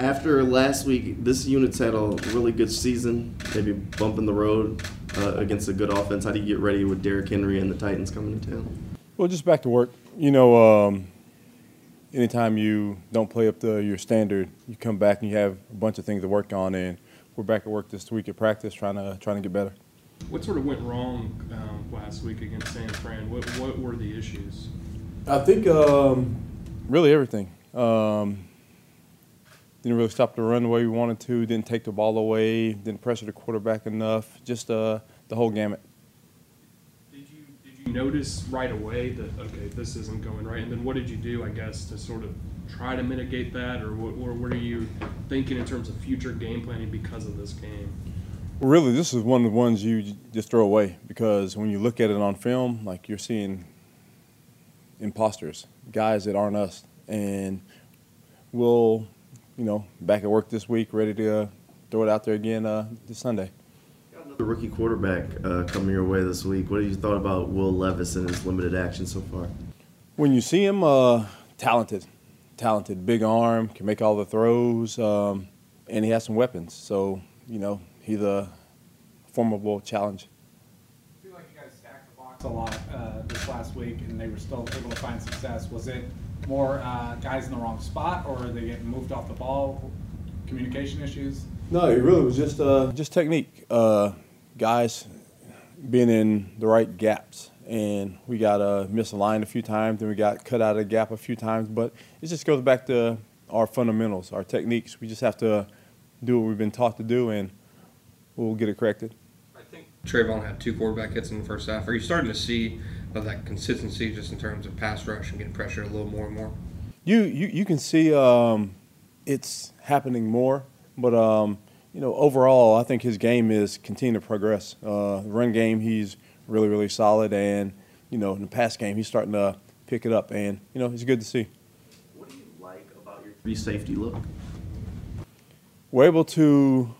After last week, this unit's had a really good season, maybe bumping the road uh, against a good offense. How do you get ready with Derrick Henry and the Titans coming to town? Well, just back to work. You know, um, anytime you don't play up to your standard, you come back and you have a bunch of things to work on, and we're back at work this week at practice, trying to trying to get better. What sort of went wrong um, last week against San Fran? What what were the issues? I think um, really everything. Um, didn't really stop the run the way we wanted to. Didn't take the ball away. Didn't pressure the quarterback enough. Just uh, the whole gamut. Did you did you notice right away that okay this isn't going right? And then what did you do? I guess to sort of try to mitigate that, or what, or what are you thinking in terms of future game planning because of this game? Well, really, this is one of the ones you just throw away because when you look at it on film, like you're seeing imposters, guys that aren't us, and we'll you know, back at work this week, ready to uh, throw it out there again uh, this Sunday. The rookie quarterback uh, coming your way this week. What have you thought about Will Levis and his limited action so far? When you see him, uh, talented, talented, big arm, can make all the throws, um, and he has some weapons. So you know, he's a formidable challenge. Feel like you guys stacked the box a lot uh, this last week, and they were still able to find success. Was it more uh, guys in the wrong spot, or are they getting moved off the ball? Communication issues? No, it really was just uh, just technique. Uh, guys being in the right gaps, and we got uh, misaligned a few times, and we got cut out of the gap a few times. But it just goes back to our fundamentals, our techniques. We just have to do what we've been taught to do, and we'll get it corrected. I think Travon had two quarterback hits in the first half. Are you starting to see of that consistency just in terms of pass rush and getting pressure a little more and more? You you, you can see um, it's happening more, but um, you know overall, I think his game is continuing to progress. Uh, run game, he's really really solid, and you know in the pass game, he's starting to pick it up, and you know it's good to see. What do you like about your free safety look? We're able to,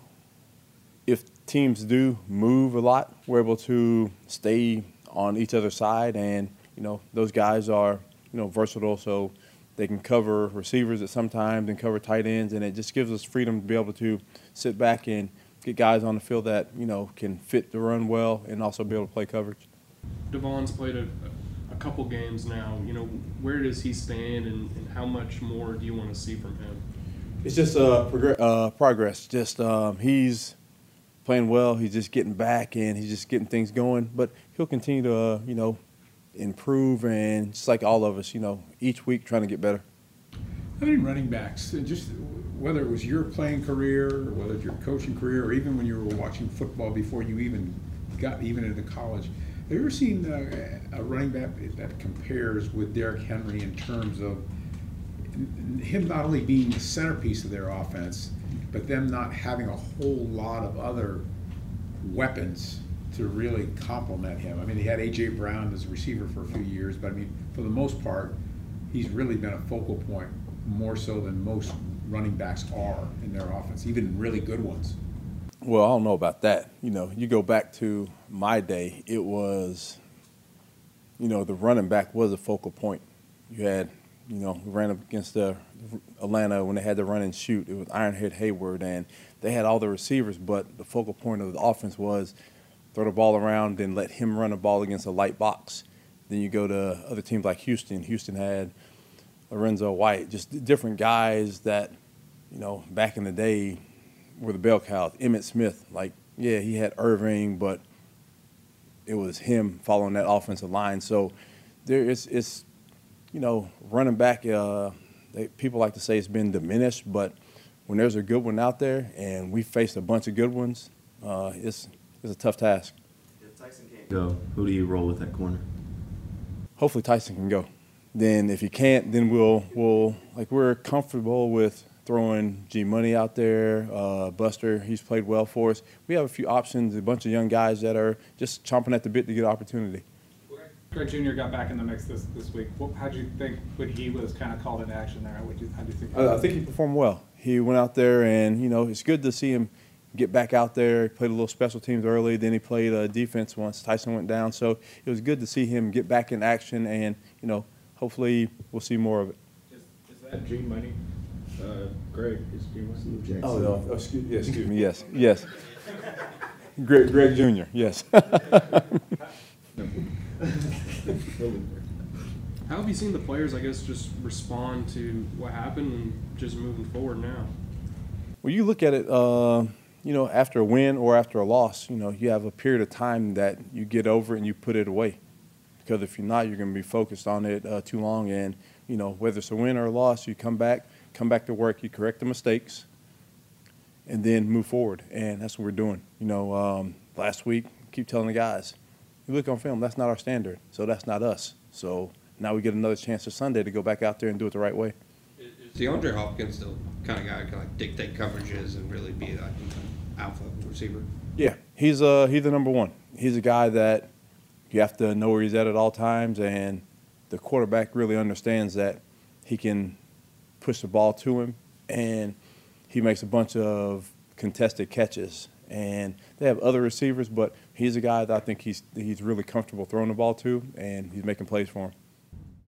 if teams do move a lot, we're able to stay on each other's side, and you know those guys are you know versatile, so they can cover receivers at some times and cover tight ends, and it just gives us freedom to be able to sit back and get guys on the field that you know can fit the run well and also be able to play coverage. Devon's played a, a couple games now. You know, where does he stand, and, and how much more do you want to see from him? It's just uh, progress. Uh, progress. Just um, he's playing well. He's just getting back and he's just getting things going. But he'll continue to, uh, you know, improve and just like all of us, you know, each week trying to get better. How many running backs, just whether it was your playing career, whether it's your coaching career, or even when you were watching football before you even got even into college, have you ever seen uh, a running back that compares with Derrick Henry in terms of him not only being the centerpiece of their offense, but them not having a whole lot of other weapons to really complement him. I mean, he had A.J. Brown as a receiver for a few years, but I mean, for the most part, he's really been a focal point more so than most running backs are in their offense, even really good ones. Well, I don't know about that. You know, you go back to my day, it was, you know, the running back was a focal point. You had you know, we ran up against the Atlanta when they had the run and shoot. It was Ironhead Heyward, and they had all the receivers, but the focal point of the offense was throw the ball around, then let him run the ball against a light box. Then you go to other teams like Houston. Houston had Lorenzo White, just different guys that, you know, back in the day were the bell cows. Emmitt Smith, like, yeah, he had Irvin, but it was him following that offensive line. So there is it's you know, running back, uh, they, people like to say it's been diminished, but when there's a good one out there and we faced a bunch of good ones, uh, it's, it's a tough task. If Tyson can't go, who do you roll with that corner? Hopefully Tyson can go. Then if he can't, then we'll we'll like we're comfortable with throwing G Money out there. Uh, Buster, he's played well for us. We have a few options, a bunch of young guys that are just chomping at the bit to get opportunity. Greg Jr. got back in the mix this, this week. How do you think when he was kind of called into action there? What do you, how do you think? I, I think he performed well. He went out there, and you know it's good to see him get back out there. He played a little special teams early, then he played uh, defense once Tyson went down. So it was good to see him get back in action, and you know hopefully we'll see more of it. Is, is that G Money? Uh, Greg, is, do you want to? Oh, no, excuse, yes, excuse me, yes, yes. Greg, Greg Junior, yes. How have you seen the players, I guess, just respond to what happened and just moving forward now? Well, you look at it, uh, you know, after a win or after a loss, you know, you have a period of time that you get over and you put it away. Because if you're not, you're going to be focused on it uh, too long. And, you know, whether it's a win or a loss, you come back, come back to work, you correct the mistakes, and then move forward. And that's what we're doing. You know, um, last week, keep telling the guys, you look on film, that's not our standard. So that's not us. So now we get another chance this Sunday to go back out there and do it the right way. Is DeAndre Hopkins the kind of guy who can like dictate coverages and really be like alpha receiver? Yeah, he's uh he's the number one. He's a guy that you have to know where he's at at all times, and the quarterback really understands that he can push the ball to him, and he makes a bunch of contested catches. And they have other receivers, but he's a guy that I think he's he's really comfortable throwing the ball to, and he's making plays for him.